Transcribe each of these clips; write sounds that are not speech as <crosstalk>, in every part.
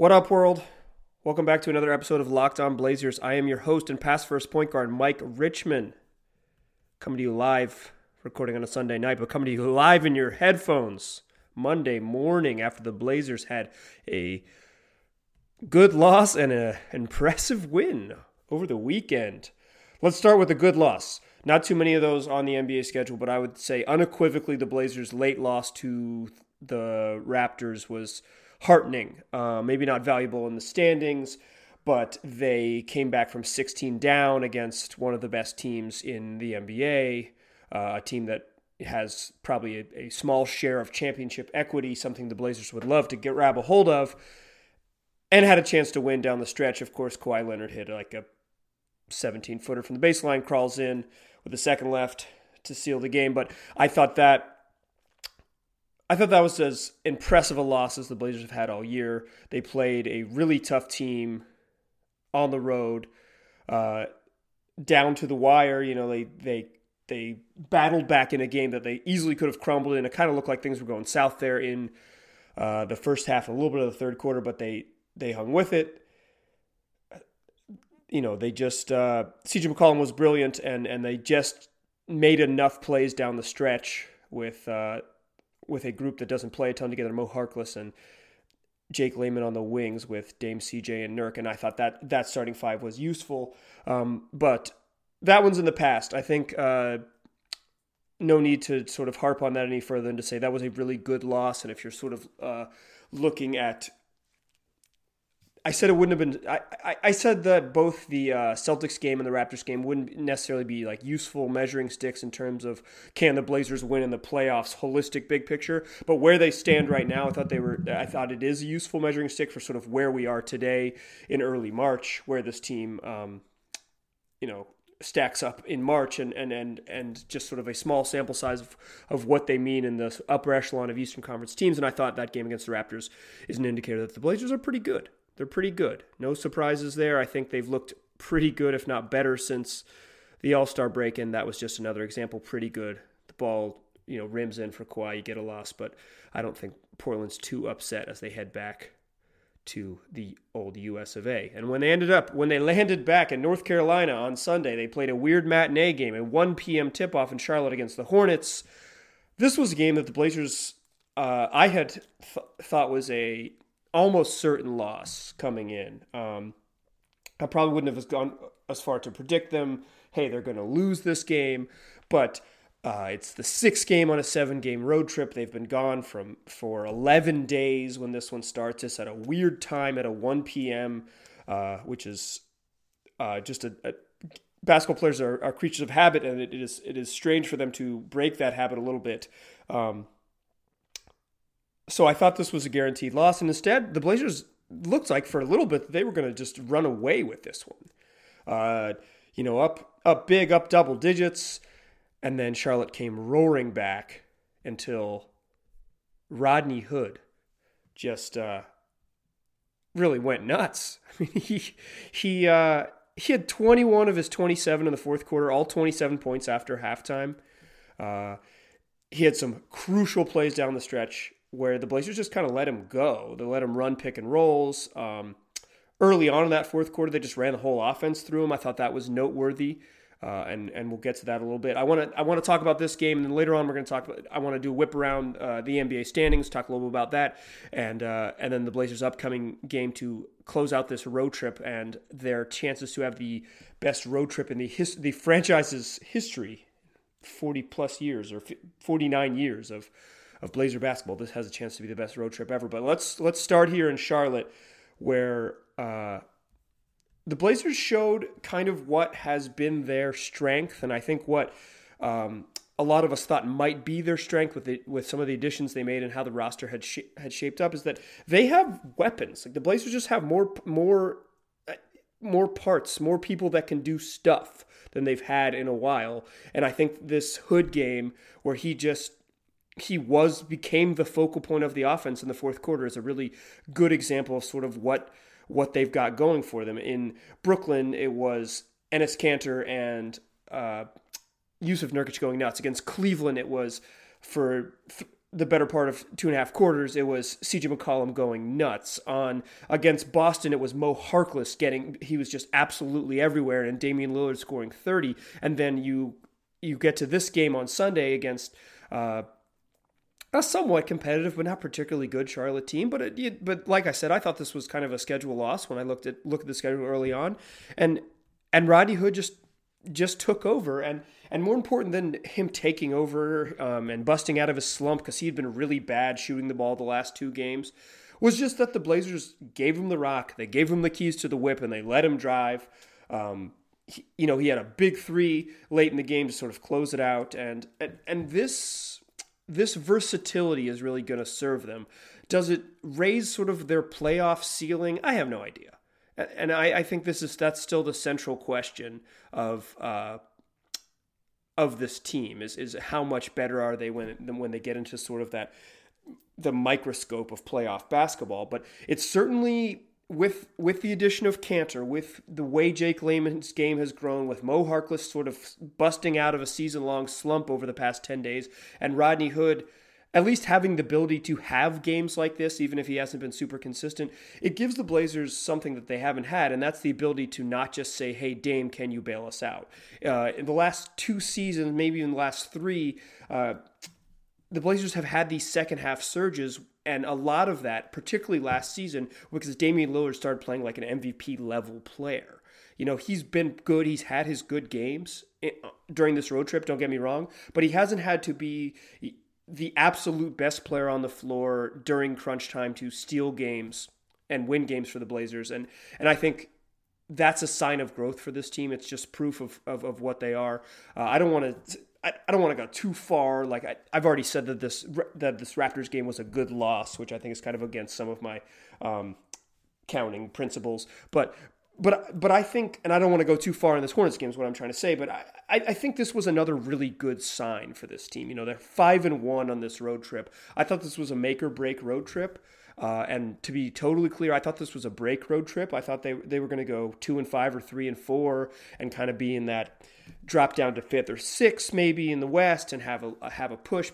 What up, world? Welcome back to another episode of Locked On Blazers. I am your host and past first point guard, Mike Richman. Coming to you live, recording on a Sunday night, but coming to you live in your headphones Monday morning after the Blazers had a good loss and an <laughs> impressive win over the weekend. Let's start with a good loss. Not too many of those on the NBA schedule, but I would say unequivocally the Blazers' late loss to the Raptors was heartening. Uh, maybe not valuable in the standings, but they came back from 16 down against one of the best teams in the NBA, uh, a team that has probably a, a, small share of championship equity, something the Blazers would love to get grab a hold of, and had a chance to win down the stretch. Of course, Kawhi Leonard hit like a 17 footer from the baseline, crawls in with a second left to seal the game. But I thought that I thought that was as impressive a loss as the Blazers have had all year. They played a really tough team on the road, uh, down to the wire. You know, they they they battled back in a game that they easily could have crumbled in. It kind of looked like things were going south there in uh, the first half, a little bit of the third quarter, but they they hung with it. You know, they just uh, CJ McCollum was brilliant, and and they just made enough plays down the stretch with uh, with a group that doesn't play a ton together, Mo Harkless and Jake Layman on the wings with Dame CJ and Nurk, and I thought that that starting five was useful. Um, but that one's in the past. I think uh, no need to sort of harp on that any further than to say that was a really good loss. And if you're sort of uh, looking at I said it wouldn't have been. I, I, I said that both the uh, Celtics game and the Raptors game wouldn't necessarily be like useful measuring sticks in terms of can the Blazers win in the playoffs, holistic big picture. But where they stand right now, I thought they were. I thought it is a useful measuring stick for sort of where we are today in early March, where this team, um, you know, stacks up in March and and and and just sort of a small sample size of, of what they mean in the upper echelon of Eastern Conference teams. And I thought that game against the Raptors is an indicator that the Blazers are pretty good they're pretty good. No surprises there. I think they've looked pretty good, if not better, since the All Star break, and that was just another example. Pretty good. The ball, you know, rims in for Kawhi, you get a loss, but I don't think Portland's too upset as they head back to the old US of A. And when they ended up, when they landed back in North Carolina on Sunday, they played a weird matinee game, a 1 p.m. tip off in Charlotte against the Hornets. This was a game that the Blazers, uh, I had th- thought was a almost certain loss coming in. Um, I probably wouldn't have gone as far to predict them. Hey, they're going to lose this game, but uh, it's the sixth game on a seven-game road trip. They've been gone from for 11 days when this one starts. It's at a weird time at a 1 p.m., uh, which is uh, just a, a basketball players are, are, creatures of habit, and it is it is strange for them to break that habit a little bit. Um, so I thought this was a guaranteed loss, and instead the Blazers looked like for a little bit they were going to just run away with this one. Uh, you know, up up big, up double digits, and then Charlotte came roaring back until Rodney Hood just uh, really went nuts. <laughs> I mean, he he uh, he had 21 of his 27 in the fourth quarter, all 27 points after halftime. Uh, he had some crucial plays down the stretch where the Blazers just kind of let him go. They let him run pick and rolls. Um, early on in that fourth quarter, they just ran the whole offense through him. I thought that was noteworthy. Uh, and and we'll get to that a little bit. I want to I want to talk about this game, and then later on we're going to talk. About, I want to do a whip around uh, the NBA standings, talk a little bit about that, and uh, and then the Blazers' upcoming game to close out this road trip and their chances to have the best road trip in the his, the franchise's history, forty plus years or forty nine years of of Blazer basketball. This has a chance to be the best road trip ever. But let's let's start here in Charlotte, where uh, the Blazers showed kind of what has been their strength, and I think what um, a lot of us thought might be their strength with the, with some of the additions they made and how the roster had sh- had shaped up is that they have weapons. Like the Blazers just have more more uh, more parts, more people that can do stuff than they've had in a while. And I think this Hood game where he just he was became the focal point of the offense in the fourth quarter is a really good example of sort of what what they've got going for them. In Brooklyn, it was Enes Kanter and uh, Jusuf Nurkic going nuts. Against Cleveland, it was for th- the better part of two and a half quarters, it was CJ McCollum going nuts. On against Boston, it was Mo Harkless getting he was just absolutely everywhere, and Damian Lillard scoring thirty. And then you you get to this game on Sunday against. Uh, a somewhat competitive but not particularly good Charlotte team. But it, but like I said, I thought this was kind of a schedule loss when I looked at looked at the schedule early on, and and Rodney Hood just just took over and and more important than him taking over um, and busting out of his slump because he had been really bad shooting the ball the last two games was just that the Blazers gave him the rock, they gave him the keys to the whip, and they let him drive. Um, he, you know, he had a big three late in the game to sort of close it out, and and, and this this versatility is really going to serve them. Does it raise sort of their playoff ceiling? I have no idea, and I, I think this is that's still the central question of. Uh, of this team is is how much better are they when when they get into sort of that the microscope of playoff basketball. But it's certainly with with the addition of Kanter, with the way Jake Layman's game has grown, with Mo Harkless sort of busting out of a season long slump over the past ten days, and Rodney Hood at least having the ability to have games like this, even if he hasn't been super consistent, it gives the Blazers something that they haven't had, and that's the ability to not just say, "Hey, Dame, can you bail us out?" Uh, in the last two seasons, maybe in the last three, uh, the Blazers have had these second half surges, and a lot of that, particularly last season, because Damian Lillard started playing like an MVP level player. You know, he's been good. He's had his good games eh, during this road trip. Don't get me wrong, but he hasn't had to be the absolute best player on the floor during crunch time to steal games and win games for the Blazers. And and I think that's a sign of growth for this team. It's just proof of, of, of what they are. Uh, I don't want to. I, I don't want to go too far. Like I, have already said that this that this Raptors game was a good loss, which I think is kind of against some of my um, counting principles. But but but I think, and I don't want to go too far in this Hornets game is what I'm trying to say, but I, I think this was another really good sign for this team. You know, they're five and one on this road trip. I thought this was a make or break road trip. Uh, and to be totally clear, I thought this was a break road trip. I thought they they were going to go two and five or three and four, and kind of be in that drop down to fifth or sixth, maybe in the West, and have a have a push,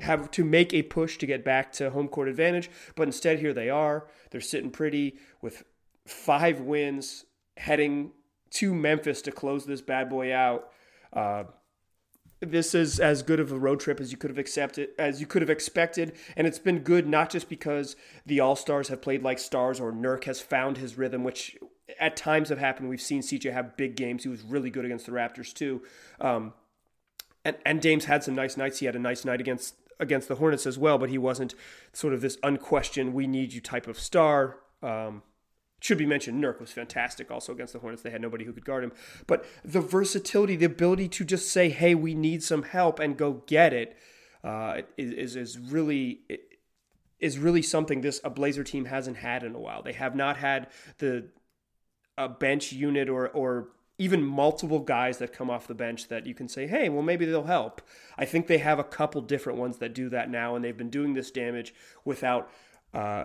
have to make a push to get back to home court advantage. But instead, here they are. They're sitting pretty with five wins heading to Memphis to close this bad boy out. Uh, this is as good of a road trip as you could have accepted as you could have expected and it's been good not just because the all-stars have played like stars or Nurk has found his rhythm which at times have happened we've seen CJ have big games he was really good against the Raptors too um, and and Dame's had some nice nights he had a nice night against against the Hornets as well but he wasn't sort of this unquestioned we need you type of star um, should be mentioned, Nurk was fantastic also against the Hornets. They had nobody who could guard him. But the versatility, the ability to just say, hey, we need some help and go get it, uh, is, is really is really something this a Blazer team hasn't had in a while. They have not had the a bench unit or or even multiple guys that come off the bench that you can say, hey, well, maybe they'll help. I think they have a couple different ones that do that now, and they've been doing this damage without uh,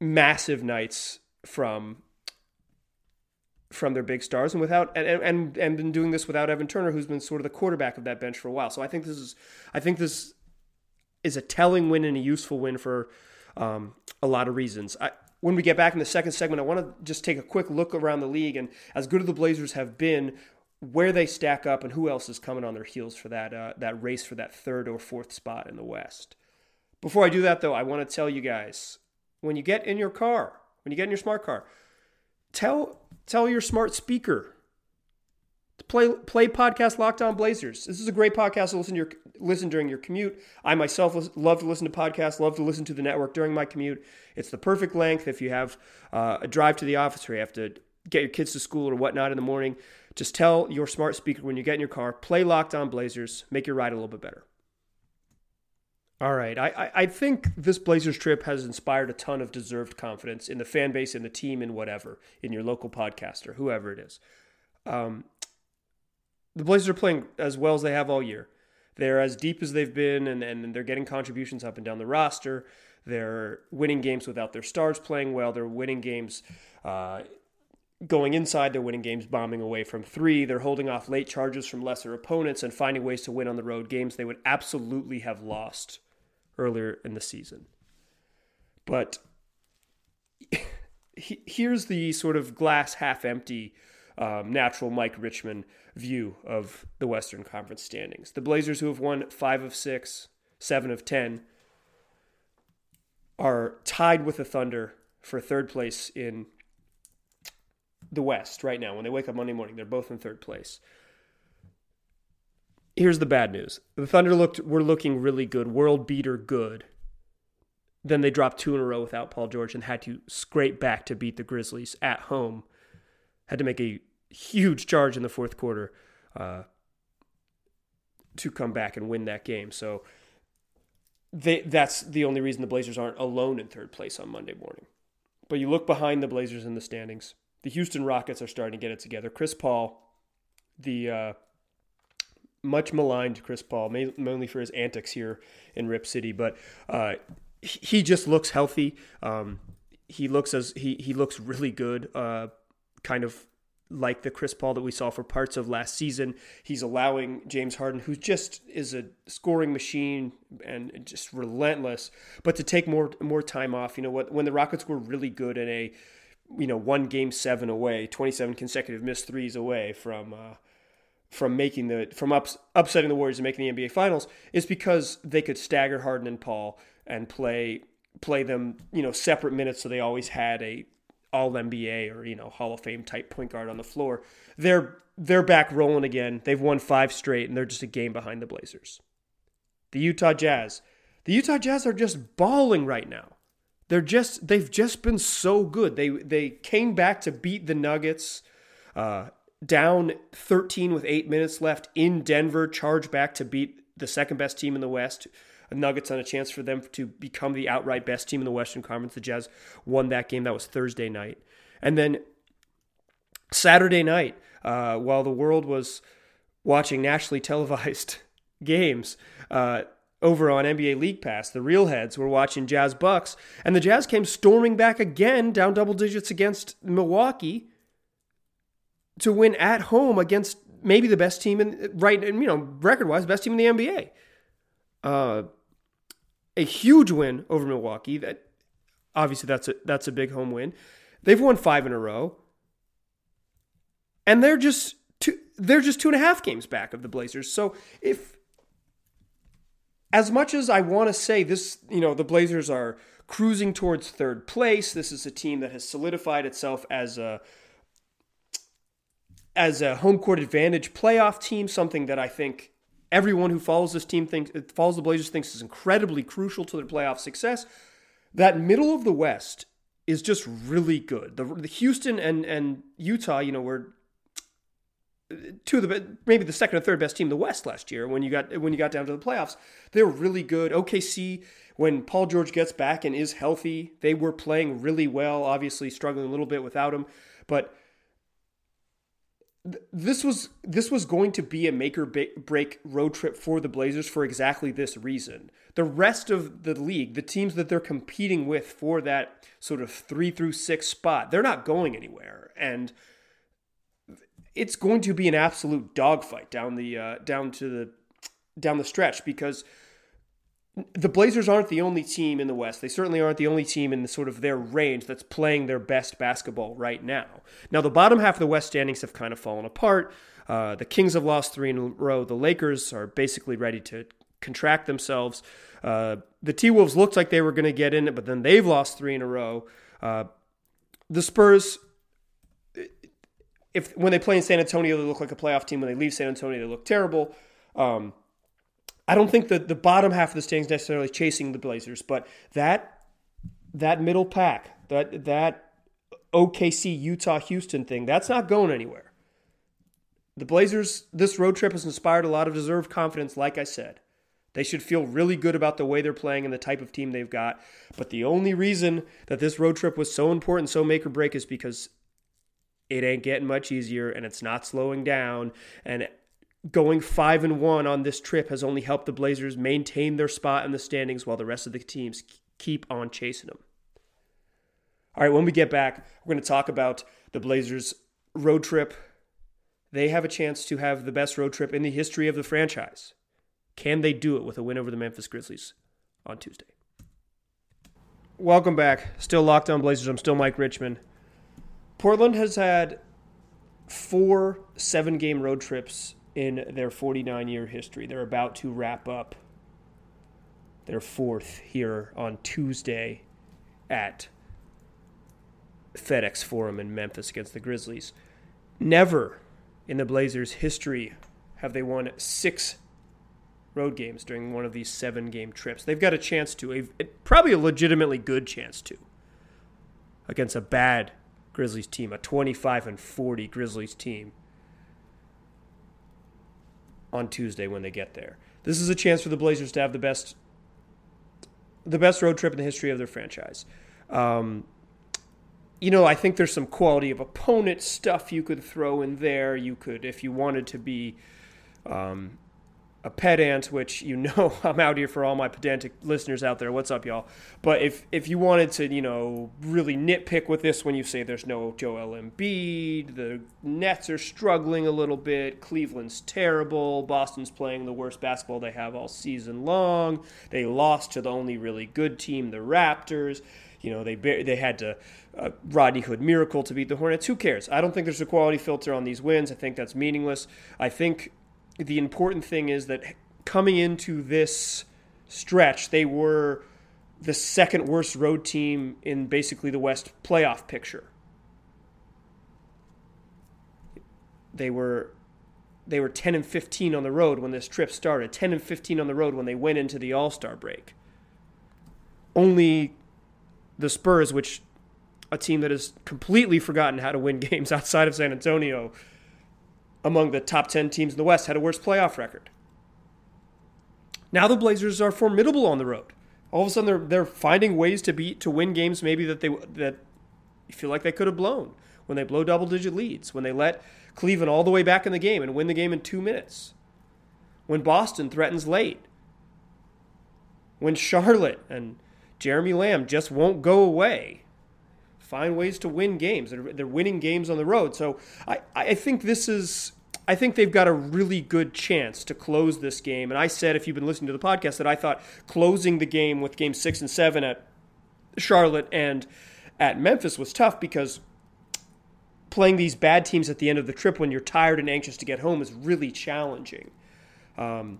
massive nights from from their big stars and without and, and and been doing this without Evan Turner who's been sort of the quarterback of that bench for a while. So I think this is I think this is a telling win and a useful win for um, a lot of reasons. I, when we get back in the second segment, I want to just take a quick look around the league and as good as the Blazers have been, where they stack up and who else is coming on their heels for that uh, that race for that third or fourth spot in the West. Before I do that, though, I want to tell you guys when you get in your car when you get in your smart car. Tell tell your smart speaker play play podcast Locked On Blazers. This is a great podcast to listen to your listen during your commute. I myself love to listen to podcasts, love to listen to the network during my commute. It's the perfect length if you have uh, a drive to the office or you have to get your kids to school or whatnot in the morning. Just tell your smart speaker when you get in your car, play Locked On Blazers, make your ride a little bit better. All right. I, I think this Blazers trip has inspired a ton of deserved confidence in the fan base, in the team, in whatever, in your local podcaster, whoever it is. Um, the Blazers are playing as well as they have all year. They're as deep as they've been, and, and they're getting contributions up and down the roster. They're winning games without their stars playing well. They're winning games uh, going inside. They're winning games bombing away from three. They're holding off late charges from lesser opponents and finding ways to win on the road games they would absolutely have lost earlier in the season. But here's the sort of glass half empty um, natural Mike Richman view of the Western Conference standings. The Blazers, who have won five of six, seven of ten, are tied with the Thunder for third place in the West right now. When they wake up Monday morning, they're both in third place. Here's the bad news: the Thunder looked were looking really good, world beater good. Then they dropped two in a row without Paul George and had to scrape back to beat the Grizzlies at home. Had to make a huge charge in the fourth quarter uh, to come back and win that game. So they, that's the only reason the Blazers aren't alone in third place on Monday morning. But you look behind the Blazers in the standings. The Houston Rockets are starting to get it together. Chris Paul, the uh, much maligned Chris Paul, mainly for his antics here in Rip City, but uh, he just looks healthy. Um, he looks as he he looks really good. Uh, kind of like the Chris Paul that we saw for parts of last season. He's allowing James Harden, who just is a scoring machine and just relentless, but to take more more time off. You know what? When the Rockets were really good in a you know one game seven away, twenty seven consecutive missed threes away from. Uh, from making the from ups, upsetting the Warriors and making the NBA Finals is because they could stagger Harden and Paul and play play them you know separate minutes so they always had a all NBA or you know Hall of Fame type point guard on the floor. They're they're back rolling again. They've won five straight and they're just a game behind the Blazers. The Utah Jazz. The Utah Jazz are just balling right now. They're just they've just been so good. They they came back to beat the Nuggets. Uh, down 13 with eight minutes left in Denver, charge back to beat the second best team in the West. Nuggets on a chance for them to become the outright best team in the Western Conference. The Jazz won that game. That was Thursday night. And then Saturday night, uh, while the world was watching nationally <laughs> televised games, uh, over on NBA League Pass, the real heads were watching Jazz Bucks, and the Jazz came storming back again, down double digits against Milwaukee, to win at home against maybe the best team in right, you know, record wise, best team in the NBA. Uh, a huge win over Milwaukee. That obviously that's a that's a big home win. They've won five in a row, and they're just two. They're just two and a half games back of the Blazers. So if as much as I want to say this, you know, the Blazers are cruising towards third place. This is a team that has solidified itself as a as a home court advantage playoff team, something that I think everyone who follows this team thinks follows the Blazers thinks is incredibly crucial to their playoff success. That middle of the West is just really good. The, the Houston and and Utah, you know, were two of the maybe the second or third best team in the West last year when you got when you got down to the playoffs. They were really good. OKC when Paul George gets back and is healthy, they were playing really well. Obviously struggling a little bit without him, but this was this was going to be a make or break road trip for the Blazers for exactly this reason. The rest of the league, the teams that they're competing with for that sort of 3 through 6 spot, they're not going anywhere and it's going to be an absolute dogfight down the uh, down to the down the stretch because the Blazers aren't the only team in the West. They certainly aren't the only team in the sort of their range that's playing their best basketball right now. Now, the bottom half of the West standings have kind of fallen apart. Uh, the Kings have lost three in a row. The Lakers are basically ready to contract themselves. Uh, the T Wolves looked like they were going to get in it, but then they've lost three in a row. Uh, the Spurs, if when they play in San Antonio, they look like a playoff team. When they leave San Antonio, they look terrible. Um, I don't think that the bottom half of the standings necessarily chasing the Blazers, but that that middle pack, that that OKC, Utah, Houston thing, that's not going anywhere. The Blazers, this road trip has inspired a lot of deserved confidence, like I said. They should feel really good about the way they're playing and the type of team they've got. But the only reason that this road trip was so important, so make or break, is because it ain't getting much easier and it's not slowing down. And going five and one on this trip has only helped the Blazers maintain their spot in the standings while the rest of the teams keep on chasing them. All right, when we get back, we're going to talk about the Blazers' road trip. They have a chance to have the best road trip in the history of the franchise. Can they do it with a win over the Memphis Grizzlies? on Tuesday. Welcome back. Still locked on Blazers. I'm still Mike Richman. Portland has had four seven game road trips in their 49 year history. They're about to wrap up their fourth here on Tuesday at FedEx Forum in Memphis against the Grizzlies. Never in the Blazers' history have they won six road games during one of these seven game trips. They've got a chance to, a, probably a legitimately good chance to, against a bad Grizzlies team, a 25 and 40 Grizzlies team on Tuesday when they get there. This is a chance for the Blazers to have the best the best road trip in the history of their franchise. Um, you know, I think there's some quality of opponent stuff you could throw in there. You could, if you wanted to be um, a pedant, which you know <laughs> I'm out here for all my pedantic listeners out there. What's up, y'all? But if if you wanted to, you know, really nitpick with this, when you say there's no Joel Embiid, the Nets are struggling a little bit, Cleveland's terrible, Boston's playing the worst basketball they have all season long. They lost to the only really good team, the Raptors. You know, they they had to uh, Rodney Hood miracle to beat the Hornets. Who cares? I don't think there's a quality filter on these wins. I think that's meaningless. I think the important thing is that coming into this stretch, they were the second worst road team in basically the West playoff picture. They were they were 10 and 15 on the road when this trip started, 10 and 15 on the road when they went into the All-Star break. Only the Spurs, which a team that has completely forgotten how to win <laughs> games outside of San Antonio, among the top 10 teams in the West, had a worse playoff record. Now the Blazers are formidable on the road. All of a sudden, they're they're finding ways to beat to win games maybe that they that you feel like they could have blown when they blow double digit leads when they let Cleveland all the way back in the game and win the game in two minutes. When Boston threatens late. When Charlotte and Jeremy Lamb just won't go away. Find ways to win games. They're, they're winning games on the road. So I, I think this is I think they've got a really good chance to close this game. And I said, if you've been listening to the podcast, that I thought closing the game with game six and seven at Charlotte and at Memphis was tough because playing these bad teams at the end of the trip when you're tired and anxious to get home is really challenging. Um,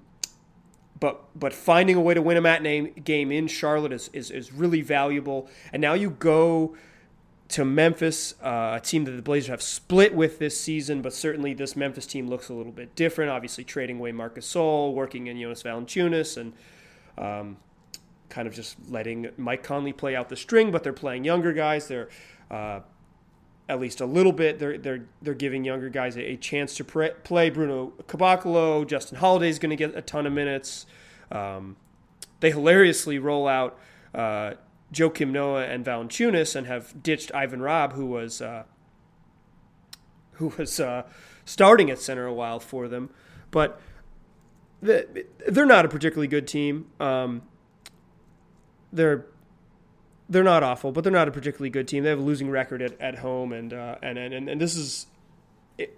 but but finding a way to win a matinee game in Charlotte is, is, is really valuable. And now you go to Memphis, uh, a team that the Blazers have split with this season, but certainly this Memphis team looks a little bit different. Obviously, trading away Marcus Gasol, working in Jonas Valanciunas, and um, kind of just letting Mike Conley play out the string. But they're playing younger guys. They're uh, at least a little bit. They're they're they're giving younger guys a, a chance to pre- play. Bruno Caboclo, Justin Holiday is going to get a ton of minutes. Um, they hilariously roll out. Uh, Joakim Noah and Valanciunas and have ditched Ivan Rabb, who was uh, who was uh, starting at center a while for them. But the, they're not a particularly good team. Um, they're they're not awful, but they're not a particularly good team. They have a losing record at, at home, and, uh, and and and this is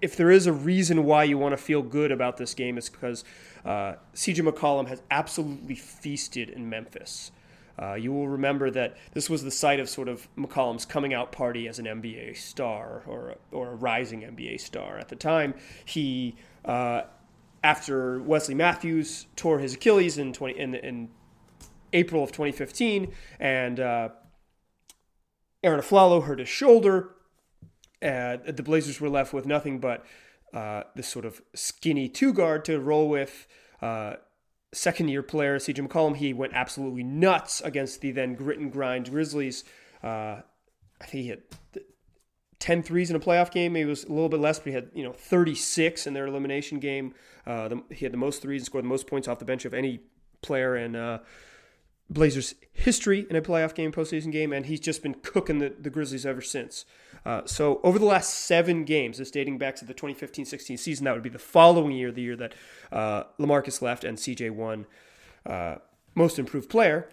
if there is a reason why you want to feel good about this game, it's because uh, CJ McCollum has absolutely feasted in Memphis. Uh, you will remember that this was the site of sort of McCollum's coming out party as an NBA star or, or a rising NBA star. At the time, he, uh, after Wesley Matthews tore his Achilles in, 20, in, in April of 2015, and uh, Arron Afflalo hurt his shoulder, uh, the Blazers were left with nothing but uh, this sort of skinny two guard to roll with. Second year player, CJ McCollum, he went absolutely nuts against the then grit and grind Grizzlies. Uh, I think he had 10 threes in a playoff game. Maybe it was a little bit less, but he had, you know, 36 in their elimination game. Uh, the, he had the most threes and scored the most points off the bench of any player in uh, Blazers history in a playoff game, postseason game, and he's just been cooking the, the Grizzlies ever since. Uh, so over the last seven games, this dating back to the 2015-16 season, that would be the following year, the year that uh, LaMarcus left and CJ won uh, Most Improved Player.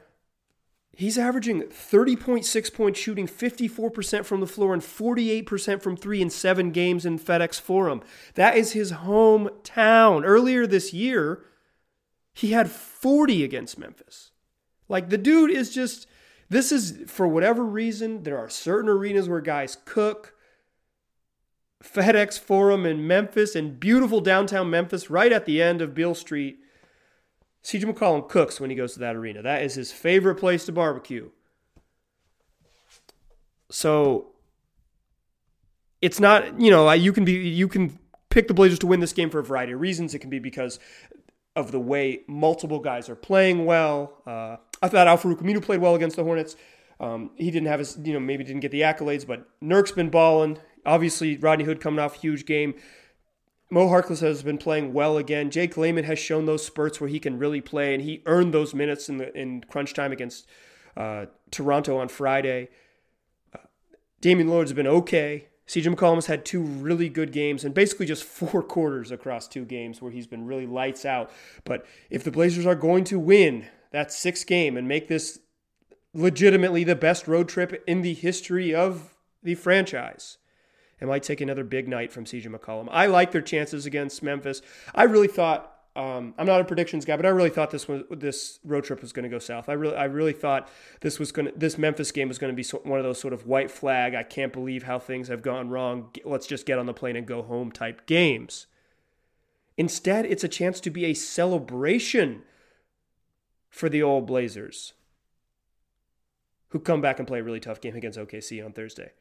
He's averaging 30.6 points, shooting 54% from the floor and 48% from three in seven games in FedEx Forum. That is his hometown. Earlier this year, he had 40 against Memphis. Like the dude is just this is for whatever reason there are certain arenas where guys cook. FedEx Forum in Memphis and beautiful downtown Memphis right at the end of Beale Street. CJ McCollum cooks when he goes to that arena. That is his favorite place to barbecue. So it's not, you know, you can be you can pick the Blazers to win this game for a variety of reasons. It can be because of the way multiple guys are playing well. Uh, I thought Al-Farouq Aminu played well against the Hornets. Um, he didn't have his, you know, maybe didn't get the accolades, but Nurk's been balling. Obviously, Rodney Hood coming off a huge game. Mo Harkless has been playing well again. Jake Layman has shown those spurts where he can really play, and he earned those minutes in the in crunch time against uh, Toronto on Friday. Uh, Damian Lillard's been okay. CJ McCollum has had two really good games and basically just <laughs> four quarters across two games where he's been really lights out. But if the Blazers are going to win that sixth game and make this legitimately the best road trip in the history of the franchise, it might take another big night from CJ McCollum. I like their chances against Memphis. I really thought um, I'm not a predictions guy, but I really thought this was this road trip was going to go south. I really, I really thought this was going to, this Memphis game was going to be one of those sort of white flag. I can't believe how things have gone wrong. Let's just get on the plane and go home type games. Instead, it's a chance to be a celebration for the old Blazers, who come back and play a really tough game against OKC on Thursday.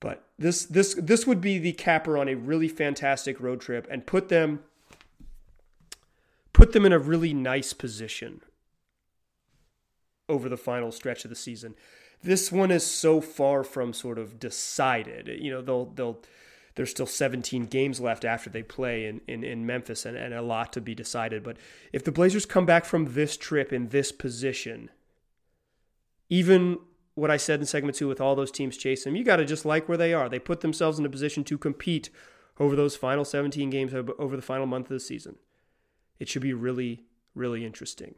But this this this would be the capper on a really fantastic road trip and put them put them in a really nice position over the final stretch of the season. This one is so far from sort of decided. You know, they'll they'll there's still 17 games left after they play in, in, in Memphis and, and a lot to be decided. But if the Blazers come back from this trip in this position, even what I said in segment two with all those teams chasing them, you got to just like where they are. They put themselves in a position to compete over those final 17 games over the final month of the season. It should be really, really interesting.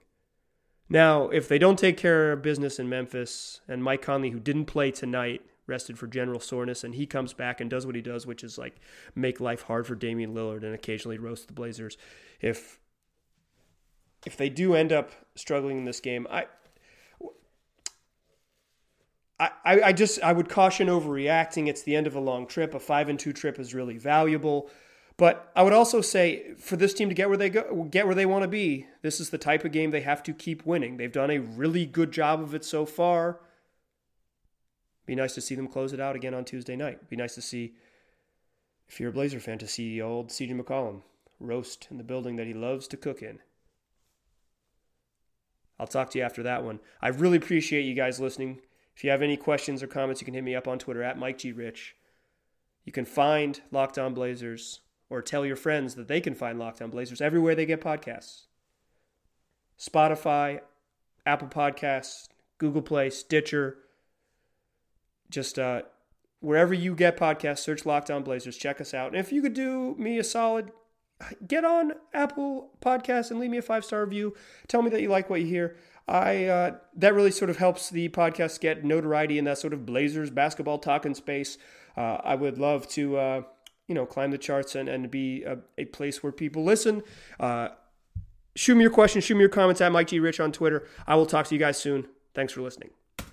Now, if they don't take care of business in Memphis, and Mike Conley, who didn't play tonight, rested for general soreness, and he comes back and does what he does, which is like make life hard for Damian Lillard and occasionally roast the Blazers. If if they do end up struggling in this game, I I, I just I would caution overreacting. It's the end of a long trip. A five and two trip is really valuable. But I would also say for this team to get where they go, get where they want to be, this is the type of game they have to keep winning. They've done a really good job of it so far. Be nice to see them close it out again on Tuesday night. Be nice to see, if you're a Blazer fan, to see old CJ McCollum roast in the building that he loves to cook in. I'll talk to you after that one. I really appreciate you guys listening. If you have any questions or comments, you can hit me up on Twitter at Mike G. Rich. You can find Locked On Blazers or tell your friends that they can find Locked On Blazers everywhere they get podcasts Spotify, Apple Podcasts, Google Play, Stitcher. Just uh, wherever you get podcasts, search Locked On Blazers. Check us out. And if you could do me a solid, get on Apple Podcasts and leave me a five star review. Tell me that you like what you hear. I uh, that really sort of helps the podcast get notoriety in that sort of Blazers basketball talking space. Uh, I would love to uh, you know, climb the charts and, and be a, a place where people listen. Uh, shoot me your questions, shoot me your comments at Mike G. Rich on Twitter. I will talk to you guys soon. Thanks for listening.